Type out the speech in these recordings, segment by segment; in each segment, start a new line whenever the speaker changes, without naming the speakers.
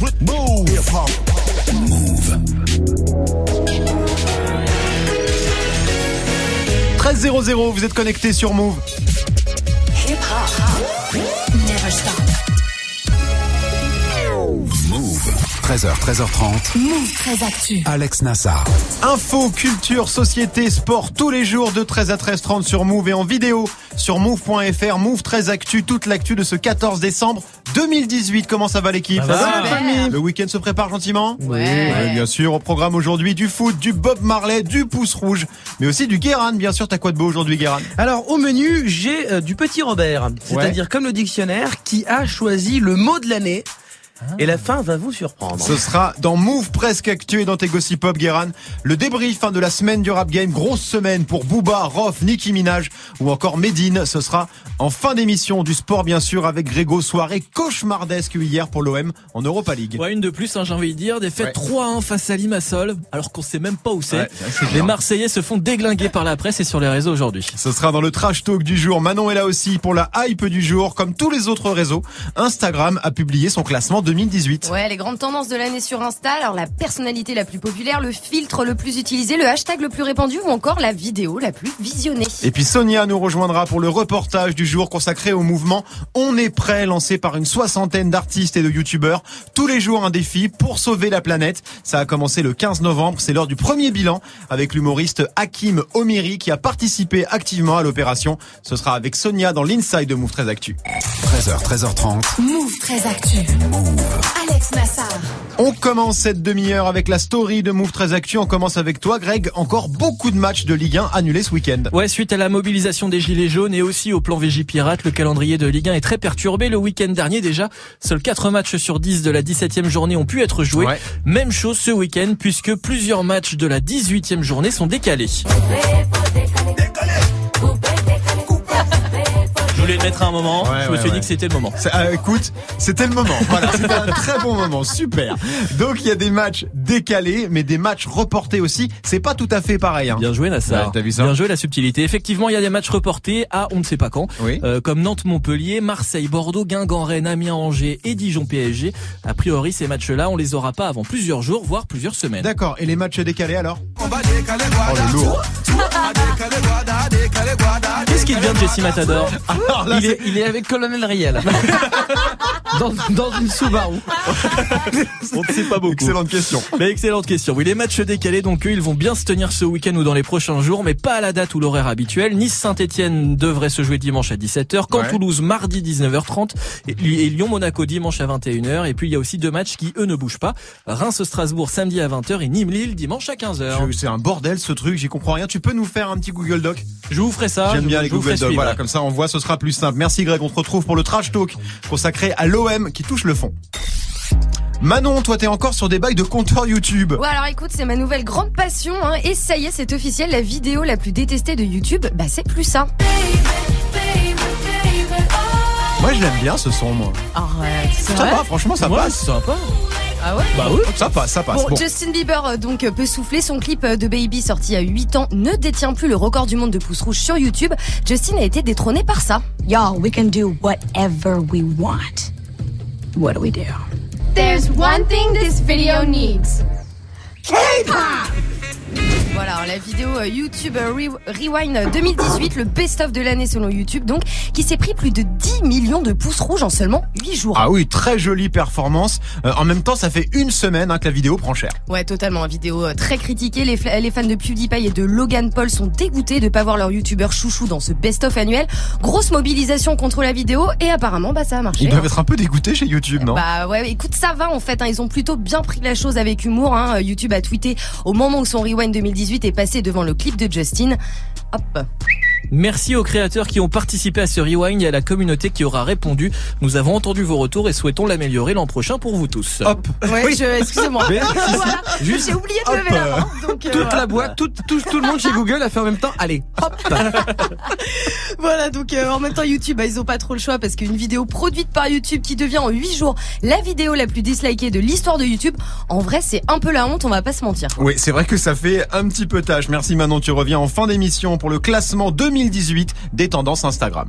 Move. Hip hop.
Move.
13.00, vous êtes connecté sur Move.
Hip hop. Never stop.
Move. 13h, 13h30.
Move très actu.
Alex Nassar.
Info, culture, société, sport, tous les jours de 13 à 13h30 sur Move et en vidéo sur move.fr. Move 13 Actu, toute l'actu de ce 14 décembre 2018. Comment ça va l'équipe?
Ça va,
La famille Le week-end se prépare gentiment?
Ouais.
bien sûr. Au programme aujourd'hui du foot, du Bob Marley, du pouce rouge, mais aussi du Guéran. Bien sûr, t'as quoi de beau aujourd'hui, Guéran
Alors au menu, j'ai euh, du petit Robert, c'est-à-dire comme le dictionnaire qui a choisi le mot de l'année. Et la fin va vous surprendre.
Ce sera dans Move Presque Actu et dans tes Gossip Pop, Guéran. Le débrief hein, de la semaine du rap game. Grosse semaine pour Booba, Rof, Nicki Minaj ou encore Medine. Ce sera en fin d'émission du sport, bien sûr, avec Grégo. Soirée cauchemardesque hier pour l'OM en Europa League.
Ouais, une de plus, hein, j'ai envie de dire. Des fêtes 3-1 face à Limassol, alors qu'on sait même pas où c'est.
Ouais,
Les. Marseillais se font déglinguer par la presse et sur les réseaux aujourd'hui.
Ce sera dans le trash talk du jour. Manon est là aussi pour la hype du jour. Comme tous les autres réseaux, Instagram a publié son classement 2018.
Ouais, les grandes tendances de l'année sur Insta, alors la personnalité la plus populaire, le filtre le plus utilisé, le hashtag le plus répandu ou encore la vidéo la plus visionnée.
Et puis Sonia nous rejoindra pour le reportage du jour consacré au mouvement On est prêt, lancé par une soixantaine d'artistes et de youtubeurs. Tous les jours un défi pour sauver la planète. Ça a commencé le 15 novembre, c'est l'heure du premier bilan avec l'humoriste Hakim Omiri qui a participé activement à l'opération. Ce sera avec Sonia dans l'Inside de Move 13 Actu.
13h, 13h30.
Move très actu. Alex Nassar.
On commence cette demi-heure avec la story de Move 13 Actu. On commence avec toi Greg. Encore beaucoup de matchs de Ligue 1 annulés ce week-end.
Ouais, suite à la mobilisation des Gilets jaunes et aussi au plan Végipirate, le calendrier de Ligue 1 est très perturbé. Le week-end dernier déjà, seuls 4 matchs sur 10 de la 17e journée ont pu être joués.
Ouais.
Même chose ce week-end puisque plusieurs matchs de la 18e journée sont décalés. Voulais le mettre à un moment,
Ouais,
je me suis
ouais.
dit que c'était le moment.
Euh, écoute, c'était le moment. Voilà, c'était un très bon moment, super. Donc il y a des matchs décalés, mais des matchs reportés aussi. C'est pas tout à fait pareil. Hein.
Bien joué Nassar.
Ouais, t'as vu ça
Bien joué la subtilité. Effectivement, il y a des matchs reportés à on ne sait pas quand.
Oui.
Euh, comme Nantes-Montpellier, Marseille-Bordeaux, Guingamp-Rennes, Amiens-Angers et Dijon-PSG. A priori, ces matchs-là, on les aura pas avant plusieurs jours, voire plusieurs semaines.
D'accord. Et les matchs décalés alors Oh le lourd.
Qu'est-ce qui devient de Jesse Matador
Alors là,
il, est, il est avec Colonel Riel. dans, dans une Subaru.
On ne sait pas beaucoup.
Excellente question.
Mais excellente question. Oui, les matchs décalés, donc eux, ils vont bien se tenir ce week-end ou dans les prochains jours, mais pas à la date ou l'horaire habituel. Nice-Saint-Etienne devrait se jouer dimanche à 17h, quand
Ouais.
Toulouse mardi 19h30 et, et Lyon-Monaco dimanche à 21h. Et puis il y a aussi deux matchs qui eux ne bougent pas. Reims-Strasbourg samedi à 20h et Nîmes-Lille dimanche à 15h.
Je- C'est un bordel ce truc, j'y comprends rien. Tu peux nous faire un petit Google Doc?
Je vous ferai ça.
J'aime bien
vous-
les
vous
Google Docs. Voilà, comme ça on voit, ce sera plus simple. Merci Greg, on te retrouve pour le trash talk consacré à l'OM qui touche le fond. Manon, toi t'es encore sur des bails de compteur YouTube.
Ouais, alors écoute, c'est ma nouvelle grande passion, hein, et ça y est, c'est officiel, la vidéo la plus détestée de YouTube, bah c'est plus ça.
Moi je l'aime bien ce son moi.
Arrête, c'est
Ça va, franchement ça
Ouais,
passe.
c'est sympa.
Ah ouais
Bah oui.
Ça passe, ça passe.
Bon,
Bon.
Justin Bieber euh, donc euh, peut souffler. Son clip euh, de Baby sorti à 8 ans ne détient plus le record du monde de pouces rouges sur YouTube. Justin a été détrôné par ça.
Y'all, we can do whatever we want. What do we do?
There's one thing this video needs.
Voilà, la vidéo euh, YouTube euh, Re- Rewind 2018, le best-of de l'année selon YouTube, donc, qui s'est pris plus de 10 millions de pouces rouges en seulement 8 jours.
Ah oui, très jolie performance. Euh, en même temps, ça fait une semaine hein, que la vidéo prend cher.
Ouais, totalement. Vidéo euh, très critiquée. Les, fans de PewDiePie et de Logan Paul sont dégoûtés de pas voir leur youtubeur chouchou dans ce best-of annuel. Grosse mobilisation contre la vidéo et apparemment, bah, ça a marché.
Ils doivent
hein.
être un peu dégoûtés chez YouTube, non?
Bah ouais, écoute, ça va en fait. hein. Ils ont plutôt bien pris la chose avec humour. YouTube a tweeté au moment où son Rewind 2018 est passé devant le clip de Justin. Hop.
Merci aux créateurs qui ont participé à ce rewind et à la communauté qui aura répondu. Nous avons entendu vos retours et souhaitons l'améliorer l'an prochain pour vous tous.
Hop.
Ouais, je, excusez-moi. Voilà. J'ai oublié de
hop.
lever la main. Donc, euh,
Toute
voilà.
la boîte, tout, tout, tout le monde chez Google a fait en même temps. Allez, hop
Voilà, donc euh, en même temps YouTube, bah, ils ont pas trop le choix parce qu'une vidéo produite par YouTube qui devient en 8 jours la vidéo la plus dislikée de l'histoire de YouTube, en vrai c'est un peu la honte, on va pas se mentir.
Oui, c'est vrai que ça fait un petit peu tâche. Merci Manon, tu reviens en fin d'émission pour le classement 2018 des tendances Instagram.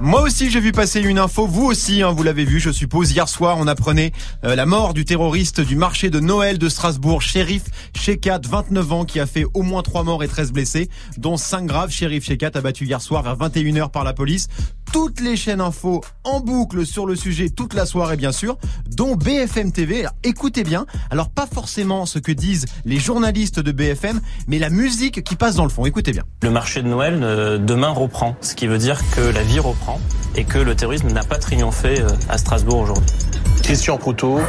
Moi aussi, j'ai vu passer une info. Vous aussi, hein, vous l'avez vu, je suppose. Hier soir, on apprenait euh, la mort du terroriste du marché de Noël de Strasbourg, shérif Shekat, 29 ans, qui a fait au moins 3 morts et 13 blessés, dont 5 graves. Shérif Shekat abattu hier soir vers 21h par la police. Toutes les chaînes info en boucle sur le sujet toute la soirée, bien sûr, dont BFM TV. Alors, écoutez bien. Alors, pas forcément ce que disent les journalistes de BFM, mais la musique qui passe dans le fond. Écoutez bien.
Le marché de Noël euh, demain reprend, ce qui veut dire que la vie reprend et que le terrorisme n'a pas triomphé euh, à Strasbourg aujourd'hui.
Christian Proutot,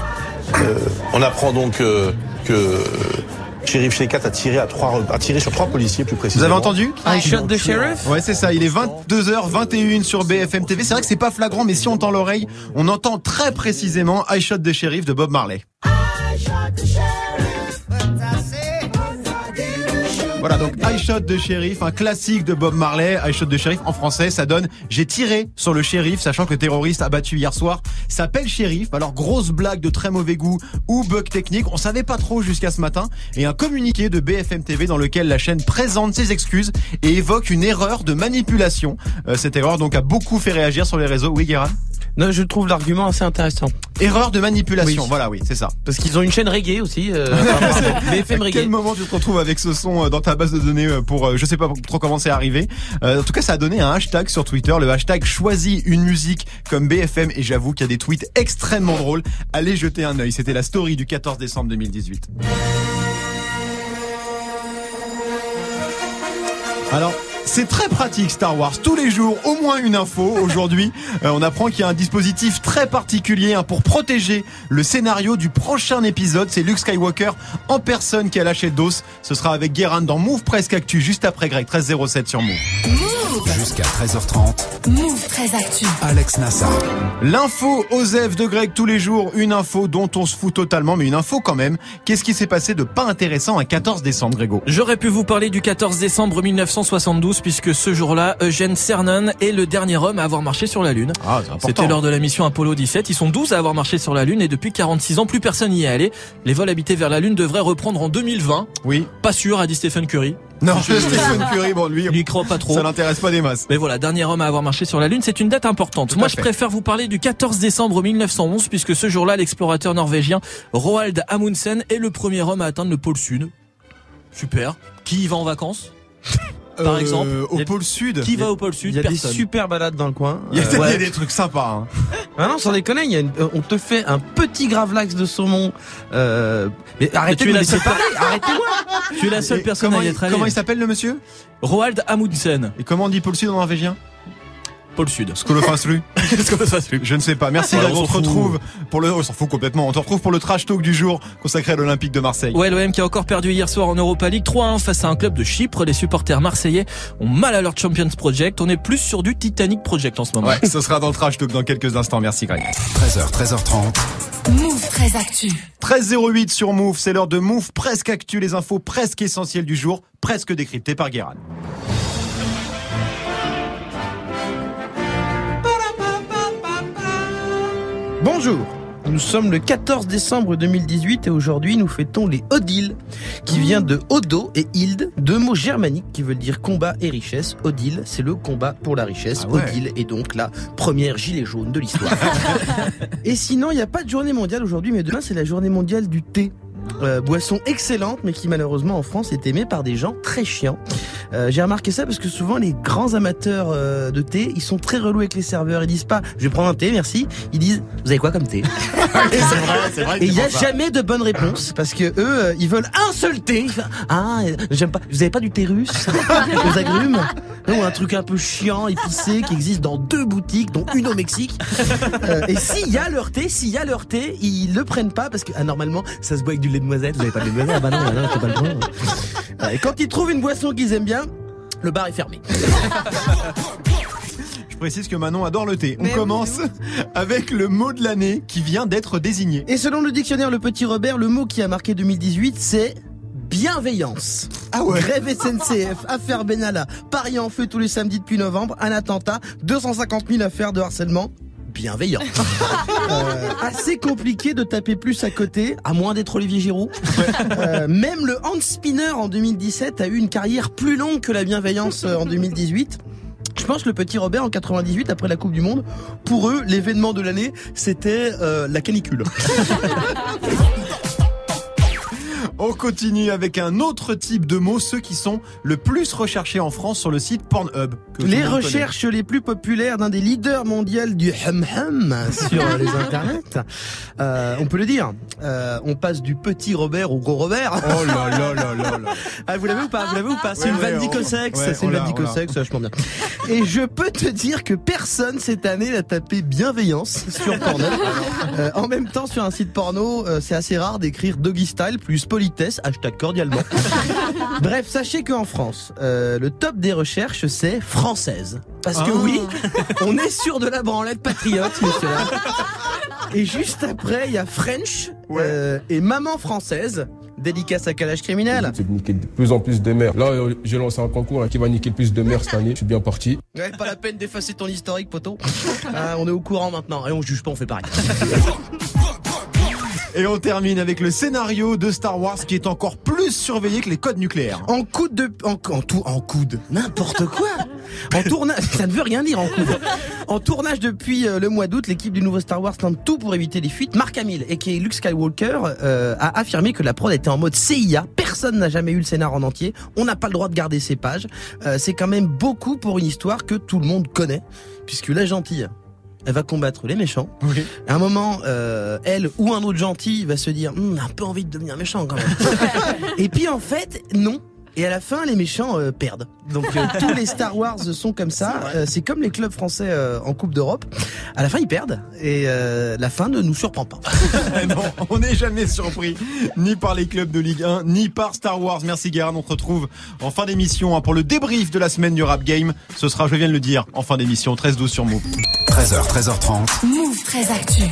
euh, on apprend donc euh, que Sheriff Shekat a tiré, à trois, a tiré sur trois policiers plus
Vous
précisément.
avez entendu?
I shot the sheriff?
Ouais, c'est ça. Il est 22h21 sur BFM TV. C'est vrai que c'est pas flagrant, mais si on tend l'oreille, on entend très précisément I Shot the Sheriff de Bob Marley. Voilà, donc I Shot the Sheriff, un classique de Bob Marley. I Shot the Sheriff en français, ça donne J'ai tiré sur le shérif, sachant que le terroriste abattu hier soir s'appelle shérif. Alors grosse blague de très mauvais goût ou bug technique, on savait pas trop jusqu'à ce matin. Et un communiqué de BFM TV dans lequel la chaîne présente ses excuses et évoque une erreur de manipulation. Euh, cette erreur donc a beaucoup fait réagir sur les réseaux. Oui, Guérin?
Non, je trouve l'argument assez intéressant.
Erreur de manipulation.
Oui.
Voilà, oui, c'est ça.
Parce qu'ils ont une chaîne reggae aussi. Euh. BFM
à
reggae.
quel moment tu te retrouves avec ce son euh, dans ta base de données euh, pour euh, je sais pas trop comment c'est arrivé. Euh, en tout cas, ça a donné un hashtag sur Twitter, le hashtag choisis une musique comme BFM et j'avoue qu'il y a des tweets extrêmement drôles. Allez jeter un œil. C'était la story du 14 décembre 2018. Alors, c'est très pratique Star Wars. Tous les jours, au moins une info. Aujourd'hui, euh, on apprend qu'il y a un dispositif très particulier hein, pour protéger le scénario du prochain épisode. C'est Luke Skywalker en personne qui a lâché le dos. Ce sera avec Guérin dans Move Presque Actu, juste après Greg, 1307 sur Move.
Jusqu'à 13h30,
Move très actu.
Alex Nassar.
L'info Osef de Greg tous les jours, une info dont on se fout totalement, mais une info quand même. Qu'est-ce qui s'est passé de pas intéressant un 14 décembre, Grégo?
J'aurais pu vous parler du 14 décembre 1972 puisque ce jour-là, Eugène Cernan est le dernier homme à avoir marché sur la Lune.
Ah, c'est
C'était lors de la mission Apollo 17. Ils sont 12 à avoir marché sur la Lune et depuis 46 ans, plus personne n'y est allé. Les vols habités vers la Lune devraient reprendre en 2020.
Oui.
Pas sûr, a dit Stephen Curry.
Non, Stephen Curry, bon, lui,
y croit pas trop.
ça l'intéresse pas des masses.
Mais voilà, dernier homme à avoir marché sur la Lune, c'est une date importante.
Tout
Moi, je préfère vous parler du 14 décembre 1911, puisque ce jour-là, l'explorateur norvégien Roald Amundsen est le premier homme à atteindre le pôle Sud. Super. Qui y va en vacances? Par
Euh,
exemple,
au
il
pôle Sud.
Qui
Il
va au pôle
Il
Sud
y a des super balades dans le coin.
Il y a,
Euh,
il y a
ouais.
des trucs sympas. Hein.
Ah non, sans déconner, il y a une- euh, on te fait un petit gravlax de saumon. Euh, mais arrêtez
tu
de me laisser parler, arrêtez-moi.
Tu es la seule personne
comment
à y
il-
être allée.
Comment il s'appelle le monsieur?
Roald Amundsen.
Et comment on dit pôle Sud en norvégien?
Pôle Sud.
Skolofaslu Je ne sais pas. Merci Greg.
on
se retrouve pour le, on s'en fout complètement. On te retrouve pour le trash talk du jour consacré à l'Olympique de Marseille.
Ouais, l'OM qui a encore perdu hier soir en Europa League 3-1 face à un club de Chypre. Les supporters marseillais ont mal à leur Champions Project. On est plus sur du Titanic Project en ce moment.
Ouais, ce sera dans le trash talk dans quelques instants. Merci Greg.
13h, 13h30,
Move très actu.
13.08 sur Move, c'est l'heure de Move presque actu, les infos presque essentielles du jour, presque décryptées par Guérin.
Bonjour. Nous sommes le 14 décembre 2018 et aujourd'hui nous fêtons les Odile, qui vient de Odo et Hilde, deux mots germaniques qui veulent dire combat et richesse. Odile, c'est le combat pour la richesse.
Ah ouais.
Odile est donc la première gilet jaune de l'histoire. et sinon, il n'y a pas de journée mondiale aujourd'hui, mais demain c'est la journée mondiale du thé. Euh, boisson excellente, mais qui malheureusement en France est aimée par des gens très chiants. Euh, J'ai remarqué ça parce que souvent les grands amateurs euh, de thé, ils sont très relous avec les serveurs. Ils disent pas, je vais prendre un thé, merci. Ils disent, vous avez quoi comme thé?
C'est vrai, c'est vrai.
Et il n'y a jamais de bonne réponse parce que eux, ils veulent un seul thé. Ah, j'aime pas. Vous avez pas du thé russe? Aux agrumes? Ou un truc un peu chiant, épicé, qui existe dans deux boutiques, dont une au Mexique. Et s'il y a leur thé, s'il y a leur thé, ils le prennent pas parce que ah, normalement, ça se boit avec du lait de noisette. Vous avez pas de lait de noisette Ah bah non, bah non, t'as pas le droit. Euh, Et quand ils trouvent une boisson qu'ils aiment bien, le bar est fermé.
Je précise que Manon adore le thé. On
Mais oui,
commence avec le mot de l'année qui vient d'être désigné.
Et selon le dictionnaire Le Petit Robert, le mot qui a marqué 2018, c'est bienveillance.
Ah ouais.
Grève SNCF, affaire Benalla, Paris en feu tous les samedis depuis novembre, un attentat, 250 000 affaires de harcèlement. Bienveillant. Euh, assez compliqué de taper plus à côté, à moins d'être Olivier Giroud. Euh, même le hand spinner en 2017 a eu une carrière plus longue que la bienveillance euh, en 2018. Je pense que le petit Robert en 98 après la Coupe du Monde, pour eux, l'événement de l'année, c'était euh, la canicule.
On continue avec un autre type de mots, ceux qui sont le plus recherchés en France sur le site Pornhub.
Les recherches les plus populaires d'un des leaders mondiaux du hum hum sur les internets. Euh, on peut le dire. Euh, on passe du petit Robert au gros Robert.
Oh là là là là là.
Ah, vous l'avez ou pas? Vous l'avez ou pas? C'est une vanne dicosex.
ouais,
c'est une
l'a,
vanne dicosex, vachement bien. Et je peux te dire que personne cette année n'a tapé bienveillance sur Pornhub. Euh, en même temps, sur un site porno, c'est assez rare d'écrire doggy style plus hashtag cordialement. Bref, sachez qu'en France, euh, le top des recherches, c'est française. Parce que
Ah.
oui, on est sur de la branlette patriote, monsieur. Et juste après, il y a French euh, et Maman française, dédicace à calage criminel.
C'est de niquer de plus en plus de mères. Là, euh, j'ai lancé un concours hein, qui va niquer le plus de mères cette année. Je suis bien parti.
Ouais, pas la peine d'effacer ton historique, poteau. Ah, on est au courant maintenant. Et on juge pas, on fait pareil.
Et on termine avec le scénario de Star Wars qui est encore plus surveillé que les codes nucléaires.
En coude de, en, tout, en coude. N'importe quoi. En tournage, ça ne veut rien dire en coude. En tournage depuis euh, le mois d'août, l'équipe du nouveau Star Wars tente tout pour éviter les fuites. Mark Hamill, et qui est Luke Skywalker, euh, a affirmé que la prod était en mode CIA. Personne n'a jamais eu le scénar en entier. On n'a pas le droit de garder ces pages. Euh, c'est quand même beaucoup pour une histoire que tout le monde connaît, puisque la gentille. Elle va combattre les méchants.
Oui.
À un moment, euh, elle ou un autre gentil va se dire, Hum, un peu envie de devenir méchant quand même. Et puis en fait, non. Et à la fin, les méchants euh, perdent. Donc euh, tous les Star Wars sont comme ça. Euh, C'est comme les clubs français euh, en Coupe d'Europe. À la fin, ils perdent. Et euh, la fin ne nous surprend pas.
non, on n'est jamais surpris, ni par les clubs de Ligue 1, ni par Star Wars. Merci Guérin, on se retrouve en fin d'émission hein, pour le débrief de la semaine du Rap Game. Ce sera, je viens de le dire, en fin d'émission, 13-12 sur Move.
13h, 13h30.
Move très actu.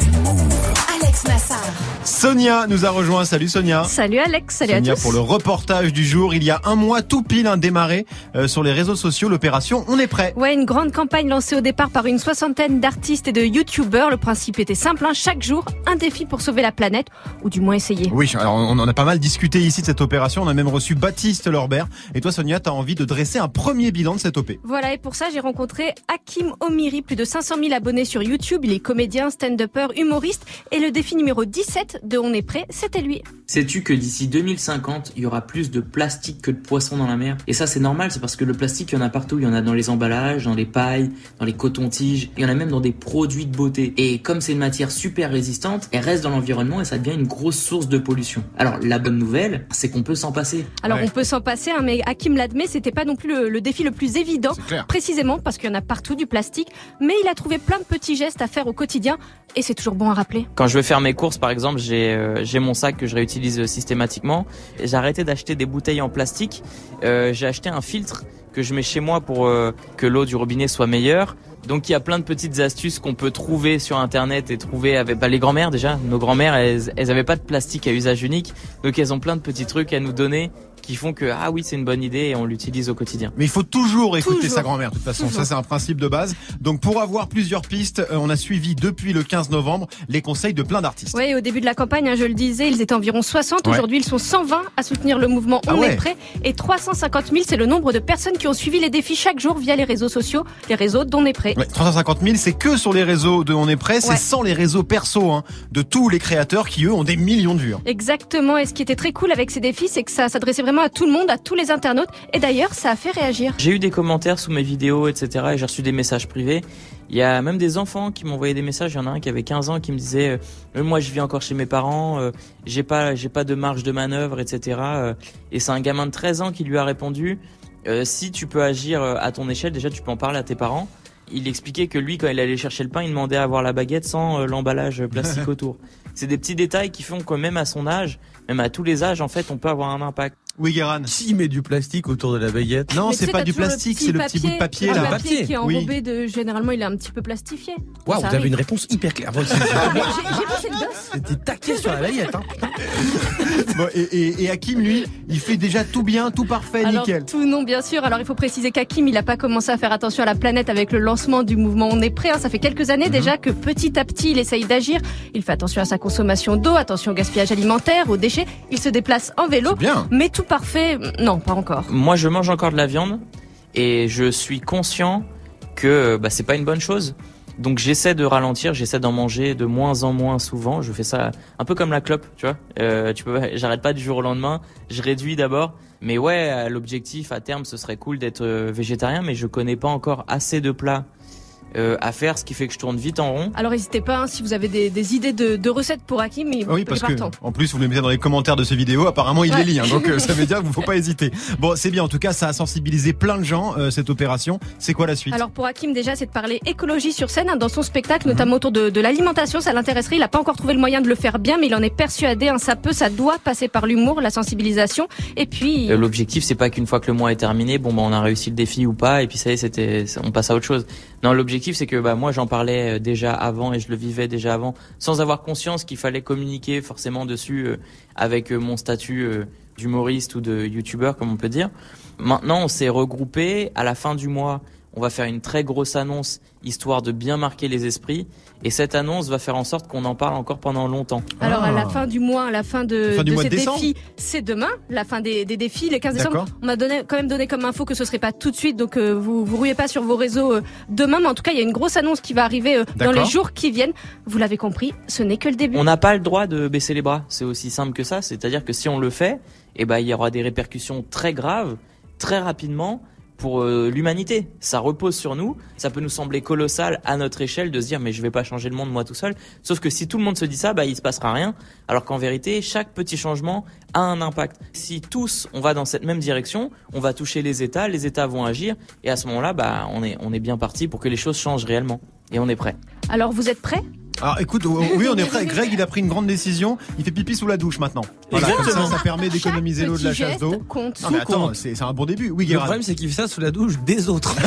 Alex Nassar.
Sonia nous a rejoint. Salut Sonia.
Salut Alex, salut
Sonia
à tous.
pour le reportage du jour. Il y a un mois tout pile un démarré euh, sur les réseaux sociaux. L'opération On est prêt.
Ouais, une grande campagne lancée au départ par une soixantaine d'artistes et de youtubeurs. Le principe était simple, hein, chaque jour, un défi pour sauver la planète, ou du moins essayer.
Oui, alors on en a pas mal discuté ici de cette opération. On a même reçu Baptiste Lorbert. Et toi Sonia, t'as envie de dresser un premier bilan de cette OP.
Voilà, et pour ça, j'ai rencontré Hakim Omiri, plus de 500 000 abonnés sur YouTube. Il est comédien, stand-upper, humoriste. Et le défi numéro 17 de On est prêt, c'était lui.
Sais-tu que d'ici 2050, il y aura plus de plastique que de poissons dans la mer? Et ça, c'est normal, c'est parce que le plastique, il y en a partout. Il y en a dans les emballages, dans les pailles, dans les cotons-tiges. Il y en a même dans des produits de beauté. Et comme c'est une matière super résistante, elle reste dans l'environnement et ça devient une grosse source de pollution. Alors, la bonne nouvelle, c'est qu'on peut s'en passer.
Alors
Ouais.
on peut s'en passer, hein, mais Hakim l'admet, c'était pas non plus le, le défi le plus évident, précisément parce qu'il y en a partout du plastique, mais il a trouvé plein de petits gestes à faire au quotidien, et c'est toujours bon à rappeler.
Quand je vais faire mes courses, par exemple, j'ai euh, mon sac que je réutilise euh, systématiquement. J'ai arrêté d'acheter des bouteilles en plastique. Euh, j'ai acheté un filtre que je mets chez moi pour que l'eau du robinet soit meilleure. Donc il y a plein de petites astuces qu'on peut trouver sur internet et trouver avec bah, les grand-mères déjà. Nos grand-mères, elles, elles avaient pas de plastique à usage unique, donc elles ont plein de petits trucs à nous donner qui font que ah oui c'est une bonne idée et on l'utilise au quotidien.
Mais il faut toujours écouter
Toujours.
sa grand-mère, de toute façon. Ça, c'est un principe de base. Donc, pour avoir plusieurs pistes, euh, on a suivi depuis le 15 novembre les conseils de plein d'artistes.
Ouais, au début de la campagne, hein, je le disais, ils étaient environ 60.
Ouais.
Aujourd'hui, ils sont 120 à soutenir le mouvement
Ah
On
ouais.
est prêt. Et 350 000, c'est le nombre de personnes qui ont suivi les défis chaque jour via les réseaux sociaux, les réseaux d'On est prêt.
Ouais, 350 000, c'est que sur les réseaux de On est prêt, c'est
Ouais.
sans les réseaux perso hein, de tous les créateurs qui, eux, ont des millions de vues. hein.
Exactement. Et ce qui était très cool avec ces défis, c'est que ça s'adressait vraiment à tout le monde, à tous les internautes. Et d'ailleurs, ça a fait réagir.
J'ai eu des commentaires sous mes vidéos, etc. Et j'ai reçu des messages privés. Il y a même des enfants qui m'ont envoyé des messages. Il y en a un qui avait 15 ans qui me disait euh, Euh, Moi, je vis encore chez mes parents. euh, j'ai pas, j'ai pas de marge de manœuvre, etc. Euh, Et c'est un gamin de 13 ans qui lui a répondu Euh, Si tu peux agir euh, à ton échelle, déjà, tu peux en parler à tes parents. Il expliquait que lui, quand il allait chercher le pain, il demandait à avoir la baguette sans euh, l'emballage plastique autour. C'est des petits détails qui font que même à son âge, même à tous les âges, en fait, on peut avoir un impact.
Oui, Guéran.
Qui met du plastique autour de la baguette?
Non, c'est pas du plastique, c'est le petit bout de papier,
le
là.
papier
Papier.
qui est enrobé de, généralement, il est un petit peu plastifié.
Waouh, vous avez une réponse hyper claire.
J'ai j'ai poussé le gosse.
J'étais taqué sur la baguette. Hein.
Bon, et, et, et Hakim, lui, il fait déjà tout bien, tout parfait,
Alors,
nickel.
tout non, bien sûr. Alors, il faut préciser qu'Hakim, il n'a pas commencé à faire attention à la planète avec le lancement du mouvement On est prêt. hein. Ça fait quelques
Mhm.
années déjà que petit à petit, il essaye d'agir. Il fait attention à sa consommation d'eau, attention au gaspillage alimentaire, aux déchets. Il se déplace en vélo.
Bien.
Mais tout parfait, non, pas encore.
Moi, je mange encore de la viande et je suis conscient que bah, c'est pas une bonne chose. Donc j'essaie de ralentir, j'essaie d'en manger de moins en moins souvent. Je fais ça un peu comme la clope, tu vois. Euh, tu peux, j'arrête pas du jour au lendemain. Je réduis d'abord, mais ouais, l'objectif à terme, ce serait cool d'être euh, végétarien, mais je connais pas encore assez de plats euh, à faire, ce qui fait que je tourne vite en rond.
Alors n'hésitez pas hein, si vous avez des, des idées de, de recettes pour Hakim,
Ah Oui, parce que
partant.
en plus vous les mettez dans les commentaires de ces vidéos. Apparemment, il
Ouais.
les lit, hein, donc euh, ça veut dire qu'il ne faut pas hésiter. Bon, c'est bien. En tout cas, ça a sensibilisé plein de gens euh, cette opération. C'est quoi la suite?
Alors pour Hakim déjà c'est de parler écologie sur scène hein, dans son spectacle notamment autour de, de l'alimentation ça l'intéresserait il n'a pas encore trouvé le moyen de le faire bien mais il en est persuadé hein, ça peut ça doit passer par l'humour la sensibilisation et puis
Euh, L'objectif, c'est pas qu'une fois que le mois est terminé, bon, bah, on a réussi le défi ou pas, et puis ça y est, c'était, on passe à autre chose. Non, l'objectif, c'est que bah, moi, j'en parlais euh, déjà avant et je le vivais déjà avant, sans avoir conscience qu'il fallait communiquer forcément dessus euh, avec euh, mon statut d'humoriste ou de youtubeur, comme on peut dire. Maintenant, on s'est regroupé. À la fin du mois, on va faire une très grosse annonce histoire de bien marquer les esprits. Et cette annonce va faire en sorte qu'on en parle encore pendant longtemps.
alors à la
Ah.
fin du mois à la fin de,
La fin
de ces
de
défis c'est demain la fin des, des défis les 15 décembre on m'a donné quand même donné comme info que ce serait pas tout de suite donc euh, vous vous rouillez pas sur vos réseaux euh, demain mais en tout cas il y a une grosse annonce qui va arriver euh, dans les jours qui viennent vous l'avez compris ce n'est que le début
On n'a pas le droit de baisser les bras. C'est aussi simple que ça. C'est-à-dire que si on le fait, eh ben, il y aura des répercussions très graves, très rapidement pour euh, l'humanité. Ça repose sur nous. Ça peut nous sembler colossal à notre échelle de se dire mais je vais pas changer le monde moi tout seul. Sauf que si tout le monde se dit ça, bah il se passera rien. Alors qu'en vérité, chaque petit changement a un impact. Si tous on va dans cette même direction, on va toucher les États, les États vont agir et à ce moment-là, bah on est on est bien parti pour que les choses changent réellement. Et on est prêt.
alors vous êtes prêts
Alors écoute, oh, oui, on est prêt. Greg, il a pris une grande décision. Il fait pipi sous la douche maintenant. Voilà, comme ça,
Exactement.
ça permet d'économiser l'eau de la chasse d'eau.
compte
Non mais attends, c'est c'est un bon début. Oui,
Le problème, c'est qu'il fait ça sous la douche des autres.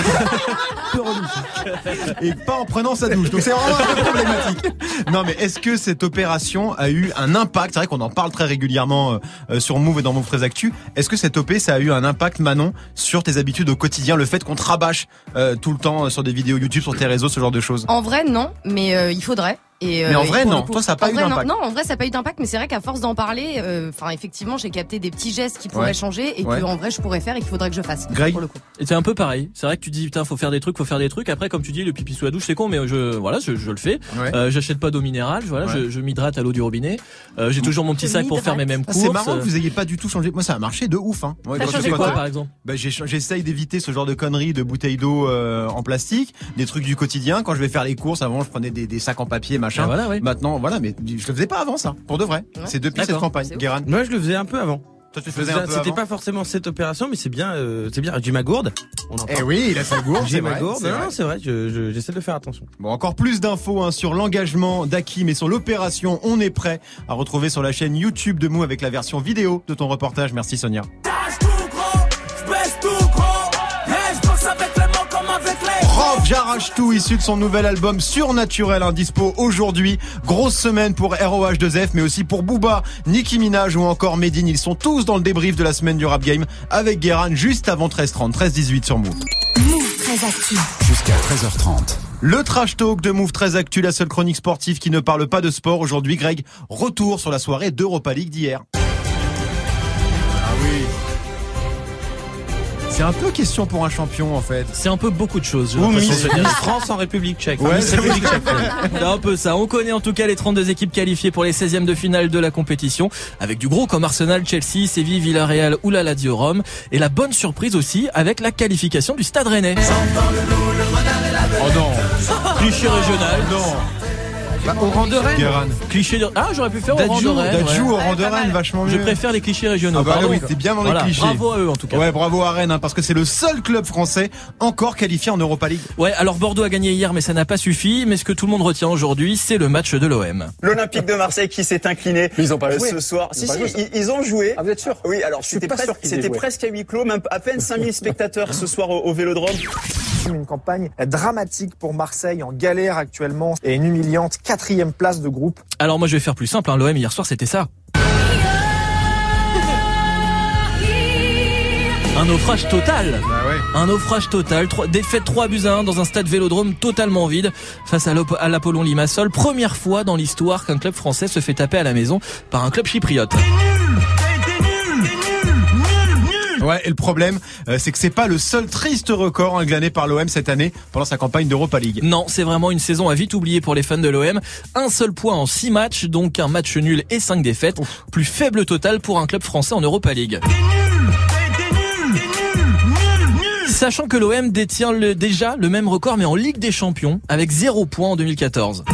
Et pas en prenant sa douche. Donc c'est vraiment un peu problématique. Non mais est-ce que cette opération a eu un impact? C'est vrai qu'on en parle très régulièrement euh, euh, sur Move et dans Move très Actu. Est-ce que cette OP ça a eu un impact Manon sur tes habitudes au quotidien, le fait qu'on te rabâche euh, tout le temps euh, sur des vidéos YouTube, sur tes réseaux, ce genre de choses?
En vrai, non, mais euh, il faudrait. Et,
Mais en
et
vrai, non. Toi, ça a pas
en
eu
vrai, non.
d'impact.
Non, en vrai, ça n'a pas eu d'impact, mais c'est vrai qu'à force d'en parler, euh, enfin, effectivement, j'ai capté des petits gestes qui pourraient
Ouais.
changer et
Ouais.
que en vrai, je pourrais faire et qu'il faudrait que je fasse.
Greg
pour le coup.
Et c'est un peu pareil. C'est vrai que tu dis putain faut faire des trucs, faut faire des trucs. Après comme tu dis le pipi sous la douche c'est con mais je voilà je, je le fais.
Ouais.
Euh, J'achète pas d'eau minérale. Voilà
Ouais.
je, je m'hydrate à l'eau du robinet. Euh, J'ai toujours mon petit sac pour faire mes mêmes
Ah,
courses.
c'est marrant que vous ayez pas du tout changé. Moi, ça a marché de ouf. Hein.
Quoi par exemple?
Bah, j'ai- j'essaye d'éviter ce genre de conneries de bouteilles d'eau euh, en plastique, des trucs du quotidien. Quand je vais faire les courses, avant, je prenais des, des sacs en papier, machin.
Voilà, oui.
Maintenant, voilà, mais je le faisais pas avant ça, pour de vrai.
Ouais.
C'est depuis cette campagne. Guérin,
Moi, je le faisais un peu avant.
toi tu faisais un peu
C'était pas forcément cette opération, mais c'est bien, euh, c'est bien. J'ai ma gourde. On en
Eh oui, il a sa gourde.
J'ai
c'est
ma
vrai,
gourde. Non, c'est vrai. je- je- J'essaie de faire attention.
Bon, encore plus d'infos hein, sur l'engagement d'Akim et sur l'opération. On est prêt à retrouver sur la chaîne YouTube de Mou avec la version vidéo de ton reportage. Merci Sonia. J'arrache tout issu de son nouvel album Surnaturel, un dispo aujourd'hui. Grosse semaine pour ROH2F, mais aussi pour Booba, Nicki Minaj ou encore Medine. Ils sont tous dans le débrief de la semaine du rap game avec Guéran juste avant 13h30, 13h18 sur Move.
Move très actif.
Jusqu'à 13h30.
Le trash talk de Move très actu, la seule chronique sportive qui ne parle pas de sport. Aujourd'hui, Greg, retour sur la soirée d'Europa League d'hier. Ah oui. C'est un peu question pour un champion en fait.
C'est un peu beaucoup de choses.
Ou Miss, France en République Tchèque. Enfin,
Ouais,
Miss
c'est
République Tchèque.
C'est un peu ça. On connaît en tout cas les 32 équipes qualifiées pour les 16e de finale de la compétition, avec du gros comme Arsenal, Chelsea, Séville, Villarreal ou la Lazio Rome. Et la bonne surprise aussi avec la qualification du Stade Rennais.
Oh non.
Cliché régional.
Non.
Bah, au rang de Rennes.
Cliché de... Ah, j'aurais pu faire au rang de Rennes,
au rang de Rennes, vachement mieux.
Je préfère les clichés régionaux.
Ah bah oui, t'es bien dans les
Voilà,
clichés.
Bravo à eux en tout cas.
Ouais, bravo à Rennes, hein, parce que c'est le seul club français encore qualifié en Europa League.
Ouais, alors Bordeaux a gagné hier, mais ça n'a pas suffi. Mais ce que tout le monde retient aujourd'hui, c'est le match de l'OM.
L'Olympique de Marseille qui s'est incliné
ils ont pas
euh,
joué.
ce soir.
Ils
Si,
ont
si,
joué, ça.
ils, ils ont joué.
Ah, vous êtes sûr
Oui, alors
Je suis
c'était
pas
presque,
sûr
c'était presque à huis clos, même à peine 5000 spectateurs ce soir au, au Vélodrome.
Une campagne dramatique pour Marseille en galère actuellement et une humiliante quatrième place de groupe.
Alors moi, je vais faire plus simple. Hein. L'OM hier soir, c'était ça. Un naufrage total. Un naufrage total. Trois, défaite 3 buts à 1 dans un stade vélodrome totalement vide face à l'Op- à l'Apollon Limassol. Première fois dans l'histoire qu'un club français se fait taper à la maison par un club chypriote.
Ouais, et le problème, euh, c'est que c'est pas le seul triste record hein, glané par l'OM cette année pendant sa campagne d'Europa League.
Non, c'est vraiment une saison à vite oublier pour les fans de l'OM. Un seul point en 6 matchs, donc un match nul et 5 défaites. Plus faible total pour un club français en Europa League. Sachant que l'OM détient le- déjà le même record mais en Ligue des Champions avec 0 points en 2014.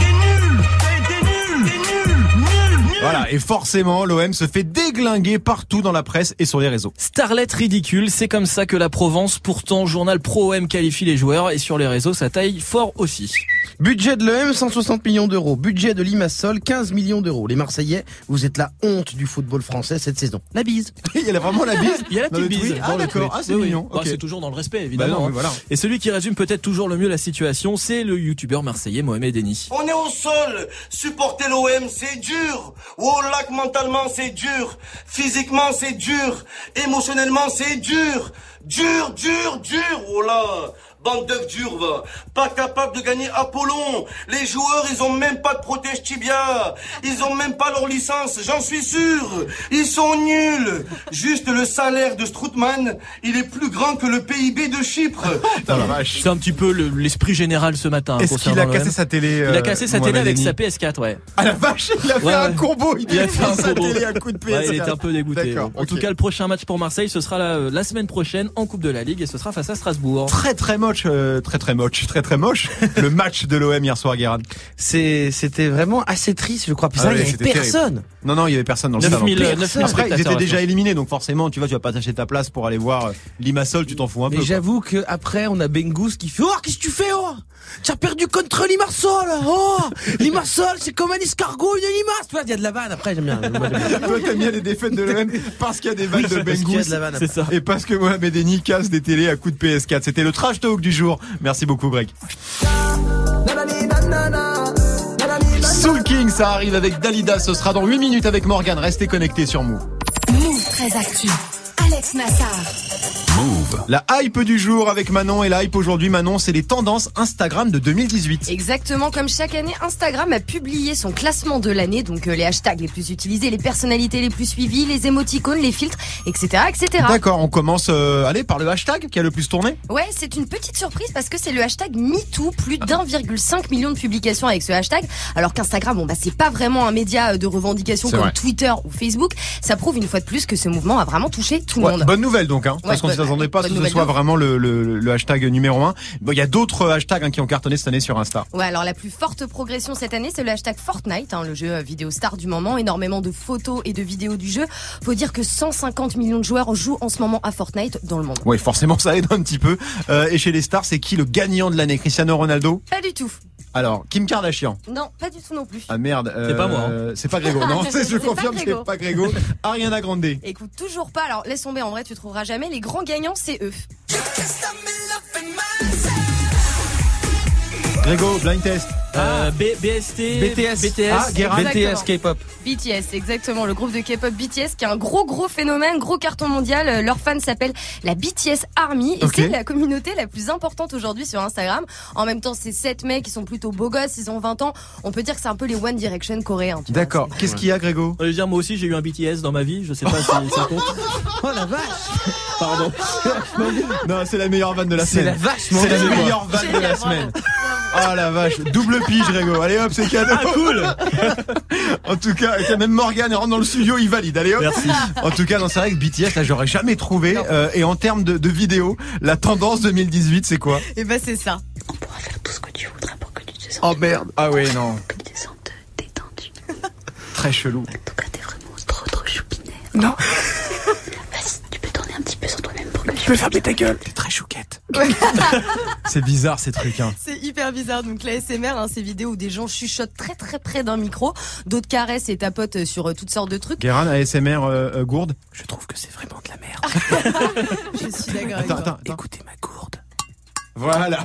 Voilà, et forcément, l'OM se fait déglinguer partout dans la presse et sur les réseaux.
Starlet ridicule, c'est comme ça que la Provence, pourtant journal pro-OM qualifie les joueurs et sur les réseaux ça taille fort aussi.
Budget de l'OM, 160 millions d'euros. Budget de Limassol, 15 millions d'euros. Les Marseillais, vous êtes la honte du football français cette saison. La bise.
Il y a vraiment la bise
Il y a la petite bise
tweet. Ah
le
d'accord, ah c'est
Oui, oui.
mignon.
Bah,
ok.
c'est toujours dans le respect
Bah
évidemment.
non,
hein.
voilà.
Et celui qui résume peut-être toujours le mieux la situation, c'est le youtubeur marseillais Mohamed Eni.
On est au sol. Supporter l'OM, c'est dur. Au lac, mentalement, c'est dur. Physiquement, c'est dur. Émotionnellement, c'est dur. Dur, dur, dur. Oh là. Bande d'œufs durs, va. Pas capable de gagner Apollon. Les joueurs, ils ont même pas de protège tibia. Ils ont même pas leur licence, j'en suis sûr. Ils sont nuls. Juste le salaire de Stroutman, il est plus grand que le PIB de Chypre.
C'est un petit peu le- l'esprit général ce matin.
Est-ce qu'il a cassé sa télé
Il
euh,
a cassé sa télé avec sa PS4, ouais.
Ah la vache, il a fait
Ouais,
un combo, il,
Il a fait un
sa
combo.
télé à coup de PS4.
Ouais, il était un peu dégoûté.
D'accord,
En tout cas, le prochain match pour Marseille, ce sera la, la semaine prochaine en Coupe de la Ligue et ce sera face à Strasbourg.
Très très moche, euh, très très moche, très très moche. le match de l'OM hier soir, Guérin.
C'est, c'était vraiment assez triste, je crois. Puis ça, il y avait personne.
Non non, il y avait personne dans le
9000,
stade.
9000
Après, ils étaient déjà éliminés, donc forcément, tu vois, tu vas pas t'acheter ta place pour aller voir euh, Limassol, tu t'en fous un peu.
Mais j'avoue que après on a Bengus qui fait Oh qu'est-ce que tu fais oh? Tu as perdu contre Limassol Oh Limassol c'est comme un escargot une limace Tu vois il y a de la vanne après j'aime bien.
Toi, t'aimes bien les défaites de l'OM parce qu'il y a des vannes
Oui,
de Bengus et parce que Mohamed Eni casse des télés à coups de PS4. C'était le trash talk Merci beaucoup, Greg. Soul King, ça arrive avec Dalida. Ce sera dans 8 minutes avec Morgan. Restez connectés sur Move.
Move très actu. Alex Nassar.
Move.
La hype du jour avec Manon et la hype aujourd'hui, Manon, c'est les tendances Instagram de 2018.
Exactement comme chaque année, Instagram a publié son classement de l'année, donc euh, les hashtags les plus utilisés, les personnalités les plus suivies, les émoticônes, les filtres, etc., etc.
D'accord, on commence euh, allez par le hashtag qui a le plus tourné.
Ouais, c'est une petite surprise parce que c'est le hashtag MeToo, plus d'1,5 million de publications avec ce hashtag. Alors qu'Instagram, bon bah c'est pas vraiment un média euh, de revendication comme
vrai.
Twitter ou Facebook. Ça prouve une fois de plus que ce mouvement a vraiment touché tout le
Ouais,
monde.
bonne nouvelle donc, hein, parce
Ouais,
qu'on ne
bonne-
s'attendait pas que ce soit vraiment le, le, le hashtag numéro un. Bon, il y a d'autres hashtags hein, qui ont cartonné cette année sur Insta.
Ouais, alors la plus forte progression cette année, c'est le hashtag Fortnite, hein, le jeu euh, vidéo star du moment. Énormément de photos et de vidéos du jeu. Faut dire que 150 millions de joueurs jouent en ce moment à Fortnite dans le monde.
Oui, forcément, ça aide un petit peu. Euh, et chez les stars, c'est qui le gagnant de l'année? Cristiano Ronaldo?
Pas du tout.
Alors, Kim Kardashian.
Non, pas du tout non plus.
Ah merde.
C'est pas moi,
euh, C'est pas Grégo. Non, c'est- je
C'est pas
confirme,
Grégo.
c'est pas Grégo. Ariana Grande.
Écoute, toujours pas. Alors laisse tomber, en vrai, tu trouveras jamais. Les grands gagnants, c'est eux.
Grégo, blind test.
Euh, B- BST,
BTS.
BTS,
Ah.
BTS K-pop.
BTS, exactement, le groupe de K-pop BTS qui est un gros gros phénomène, gros carton mondial. Euh, Leurs fans s'appellent la BTS Army et c'est la communauté la plus importante aujourd'hui sur Instagram. En même temps, c'est sept mecs qui sont plutôt beaux gosses, ils ont 20 ans. On peut dire que c'est un peu les One Direction coréens. tu vois.
D'accord. Qu'est-ce qu'il y a, Grégo
Je veux dire, moi aussi j'ai eu un BTS dans ma vie, je sais pas si ça compte.
Oh la vache
Pardon.
Non, c'est la meilleure vanne de la
C'est
semaine.
la vache, mon
C'est la meilleure vanne de la semaine. Ah la vache, double pige Grégo. Allez hop, c'est cadeau.
Ah cool
En tout cas, et même Morgan rentre dans le studio, il valide. Allez hop.
Merci.
En tout cas, dans c'est vrai que BTS, là, j'aurais jamais trouvé. Euh, et en termes de, de vidéos, la tendance 2018, c'est quoi?
Et bah c'est ça.
On pourra faire tout ce que tu voudras pour que tu te sentes,
Oh merde. Ah ouais, non.
que tu te sentes détendu.
Très chelou.
En tout cas, t'es vraiment trop trop choupinaire.
Non.
Vas-y, tu peux tourner un petit peu sur toi-même pour que
Tu peux fermer ta gueule. T'es très chouquette. c'est bizarre ces trucs. Hein.
Hyper bizarre. Donc la SMR, hein, ces vidéos où des gens chuchotent très très près d'un micro, d'autres caressent et tapotent sur euh, toutes sortes de trucs.
Guérin, ASMR euh, euh, gourde?
Je trouve que c'est vraiment de la merde.
Je suis d'accord. avec
Attends,
toi.
attends, attends.
Écoutez ma
Voilà.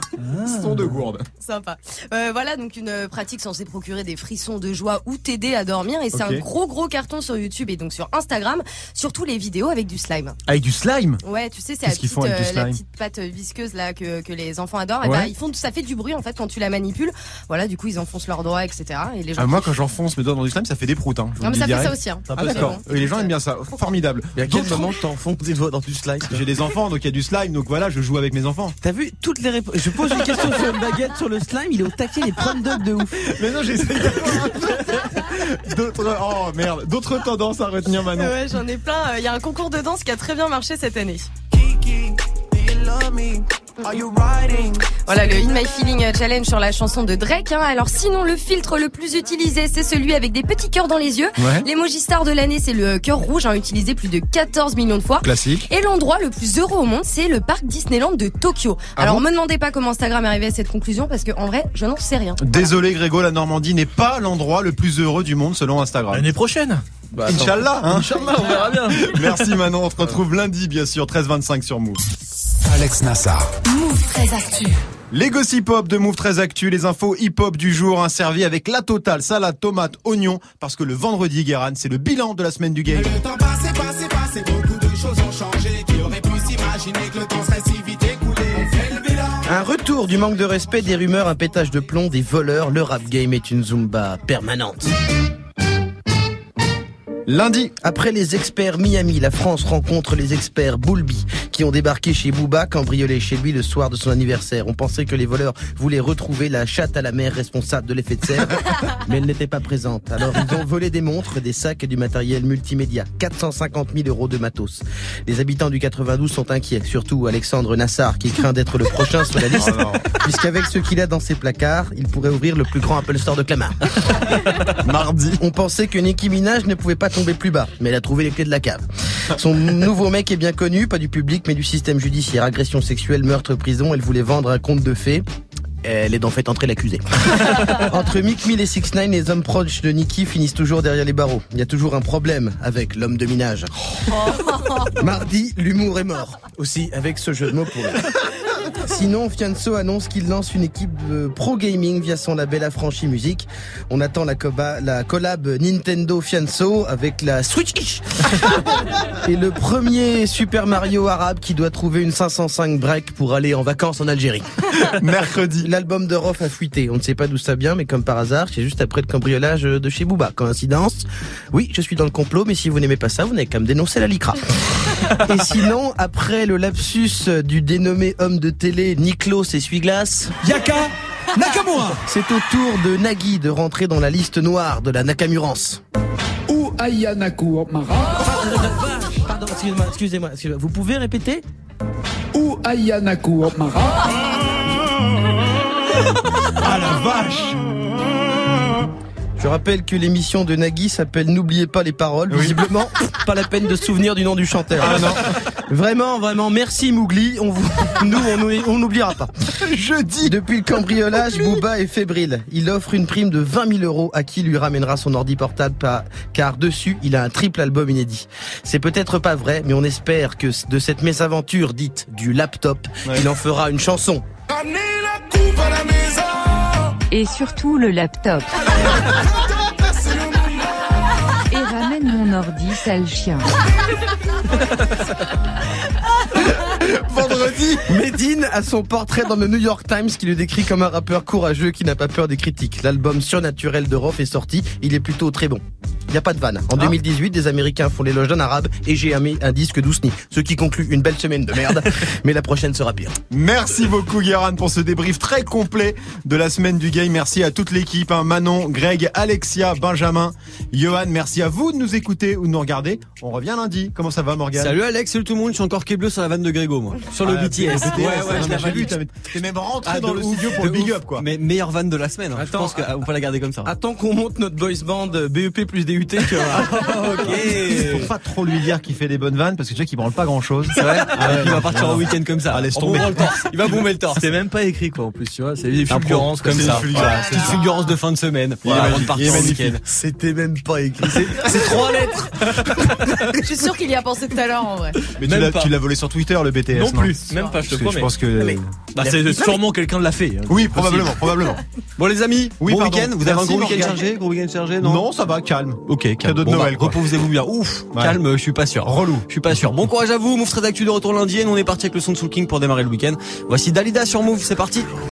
Son de gourde.
Sympa. Euh, voilà donc une pratique censée procurer des frissons de joie ou t'aider à dormir et c'est un gros gros carton sur YouTube et donc sur Instagram, surtout les vidéos avec du slime.
Avec du slime
Ouais, tu sais, c'est la
Qu'est-ce qu'ils
petite,
font avec du
euh, la petite pâte visqueuse là que, que les enfants adorent. Et
Ouais.
bah, ils font, ça fait du bruit en fait quand tu la manipules. Voilà, du coup ils enfoncent leurs doigts, etc. Et les gens.
Ah, moi, quand j'enfonce mes doigts dans du slime, ça fait des proutes. Hein,
Non, mais ça fait
direct.
ça aussi, hein.
Ah, d'accord.
Bon.
Et les gens aiment bien ça. Formidable.
Et à quel moment t'enfonces tes doigts dans du slime
J'ai des enfants, donc il y a du slime, donc voilà, je joue avec mes enfants.
T'as vu toutes les réponses Je pose une question sur une baguette sur le slime, il est au taquet, les prendre dogs de ouf.
Mais non, j'essaie d'avoir un peu d'autres. Oh merde, d'autres tendances à retenir maintenant.
Ouais, j'en ai plein. Euh, Il y a un concours de danse qui a très bien marché cette année. Voilà le In My Feeling Challenge sur la chanson de Drake. hein. Alors sinon le filtre le plus utilisé c'est celui avec des petits cœurs dans les yeux.
Ouais.
L'emoji star de l'année c'est le cœur rouge, hein, utilisé plus de 14 millions de fois.
Classique.
Et l'endroit le plus heureux au monde c'est le parc Disneyland de Tokyo.
Ah
Alors
bon
me demandez pas comment Instagram est arrivé à cette conclusion parce que en vrai je n'en sais rien.
Désolé Grégo, la Normandie n'est pas l'endroit le plus heureux du monde selon Instagram.
L'année prochaine.
Bah.
Inch'Allah, hein
Inch'Allah, on verra bien.
Merci Manon, on se retrouve lundi bien sûr, 13h25 sur Move.
Alex Nassar.
Move très actu.
Les gossip hop de Move très Actu, les infos hip hop du jour, hein, servis avec la totale, salade, tomate, oignon, parce que le vendredi, Guéran, c'est le bilan de la semaine du game.
Le temps passé, passé, passé, beaucoup de choses ont changé. Qui aurait pu s'imaginer que le temps serait si vite écoulé On fait le bilan.
Un retour du manque de respect, des rumeurs, un pétage de plomb, des voleurs. Le rap game est une zumba permanente.
Lundi,
Après les experts Miami, la France rencontre les experts Boulby qui ont débarqué chez Booba, cambriolé chez lui le soir de son anniversaire. On pensait que les voleurs voulaient retrouver la chatte à la mer responsable de l'effet de serre, mais elle n'était pas présente. Alors ils ont volé des montres, des sacs et du matériel multimédia. 450 000 euros de matos. Les habitants du 92 sont inquiets, surtout Alexandre Nassar qui craint d'être le prochain sur la liste,
Oh
puisqu'avec ce qu'il a dans ses placards, il pourrait ouvrir le plus grand Apple Store de Clamart.
mardi,
On pensait que Nicki Minaj ne pouvait pas tomber plus bas, mais elle a trouvé les clés de la cave. Son nouveau mec est bien connu, pas du public, mais du système judiciaire. Agression sexuelle, meurtre, prison. Elle voulait vendre un conte de fées. Elle est d'en fait entrée l'accusé. Entre Mick Mill et 6 9 les hommes proches de Nicki finissent toujours derrière les barreaux. Il y a toujours un problème avec l'homme de minage. Mardi, l'humour est mort. Aussi avec ce jeu de mots pour lui. Sinon, Fianso annonce qu'il lance une équipe de pro gaming via son label Affranchi Music. On attend la, coba- la collab Nintendo Fianso avec la Switch. Et le premier Super Mario arabe qui doit trouver une 505 break pour aller en vacances en Algérie.
mercredi,
L'album de Rof a fuité. On ne sait pas d'où ça vient, mais comme par hasard, c'est juste après le cambriolage de chez Booba. Coïncidence? Oui, je suis dans le complot, mais si vous n'aimez pas ça, vous n'avez qu'à me dénoncer la licra. Et sinon, après le lapsus du dénommé homme de télé Niklos Essuie-Glace,
Yaka Nakamura.
C'est au tour de Nagui de rentrer dans la liste noire de la Nakamurance.
ou Aya Nakamura
Pardon, excusez-moi, excusez-moi, excusez-moi. Vous pouvez répéter?
Ou Aya Nakamura
ah la vache
Je rappelle que l'émission de Nagui s'appelle N'oubliez pas les paroles. Visiblement, pas la peine de se souvenir du nom du chanteur.
Ah non.
Vraiment, vraiment, merci Mougli. On vous, nous, on n'oubliera pas.
Jeudi,
Depuis le cambriolage, Booba est fébrile. Il offre une prime de 20 000 euros à qui lui ramènera son ordi portable, car dessus, il a un triple album inédit. C'est peut-être pas vrai, mais on espère que de cette mésaventure dite du laptop, il en fera une chanson.
Et surtout le laptop. Et ramène mon ordi, sale chien.
Medine a son portrait dans le New York Times qui le décrit comme un rappeur courageux qui n'a pas peur des critiques. L'album surnaturel de Rof est sorti, il est plutôt très bon. Il n'y a pas de vanne. En 2018, des Américains font l'éloge d'un arabe et j'ai un disque d'Ousni. Ce qui conclut une belle semaine de merde. mais la prochaine sera pire.
Merci beaucoup Guéran pour ce débrief très complet de la semaine du game. Merci à toute l'équipe, hein, Manon, Greg, Alexia, Benjamin, Johan. Merci à vous de nous écouter ou de nous regarder. On revient lundi. Comment ça va Morgan
Salut Alex, salut tout le monde, je suis encore bleu sur la vanne de Grégo moi. Sur le
Ah,
BTS, Ouais, ouais, je
j'ai vu, T'es même rentré
Ah,
dans le
ouf,
studio pour le big
ouf.
up quoi.
Mais meilleure vanne de la semaine. hein. Je
Attends.
pense qu'on peut la garder comme ça.
Attends qu'on monte notre boys band BEP plus des
IUT que.
Faut pas trop lui dire qu'il fait des bonnes vannes parce que tu vois qu'il branle pas grand chose.
C'est vrai Il va partir en week-end comme ça.
Ah, laisse tomber.
bombant le torse. Il va bomber le torse.
C'était même pas écrit quoi en plus, tu vois. C'est des fulgurances comme
c'est
ça.
C'est une fulgurance de fin de semaine.
C'était même pas écrit. C'est-
C'est trois lettres.
Je suis sûr qu'il y a pensé tout à l'heure en vrai.
Mais tu tu l'as volé sur Twitter le BTS.
Non plus, même pas, je te
Parce que
promets.
Je pense que.
Mais-
Bah, c'est sûrement quelqu'un de l'a fait. hein.
Oui, probablement, probablement.
Bon les amis,
Oui,
bon week-end. Vous avez un gros week-end chargé, gros week-end chargé,
Non,
non
ça va, calme.
Ok, calme.
Cadeau de
Bon,
Noël,
bah,
quoi.
Reposez-vous bien. Ouf,
Ouais.
calme, je suis pas sûr.
Relou.
Je suis pas sûr. Bon courage à vous. Move très actu de retour lundi et nous on est parti avec le son de Soul King pour démarrer le week-end. Voici Dalida sur Move, c'est parti.